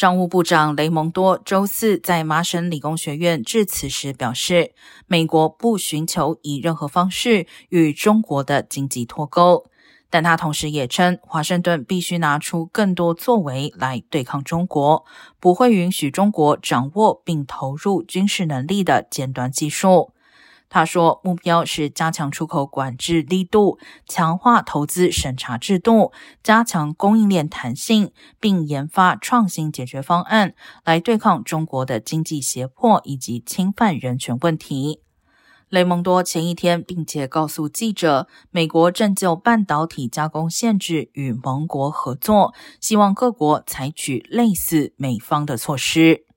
商务部长雷蒙多周四在麻省理工学院致辞时表示，美国不寻求以任何方式与中国的经济脱钩，但他同时也称，华盛顿必须拿出更多作为来对抗中国，不会允许中国掌握并投入军事能力的尖端技术。他说，目标是加强出口管制力度，强化投资审查制度，加强供应链弹性，并研发创新解决方案，来对抗中国的经济胁迫以及侵犯人权问题。雷蒙多前一天并且告诉记者，美国正就半导体加工限制与盟国合作，希望各国采取类似美方的措施。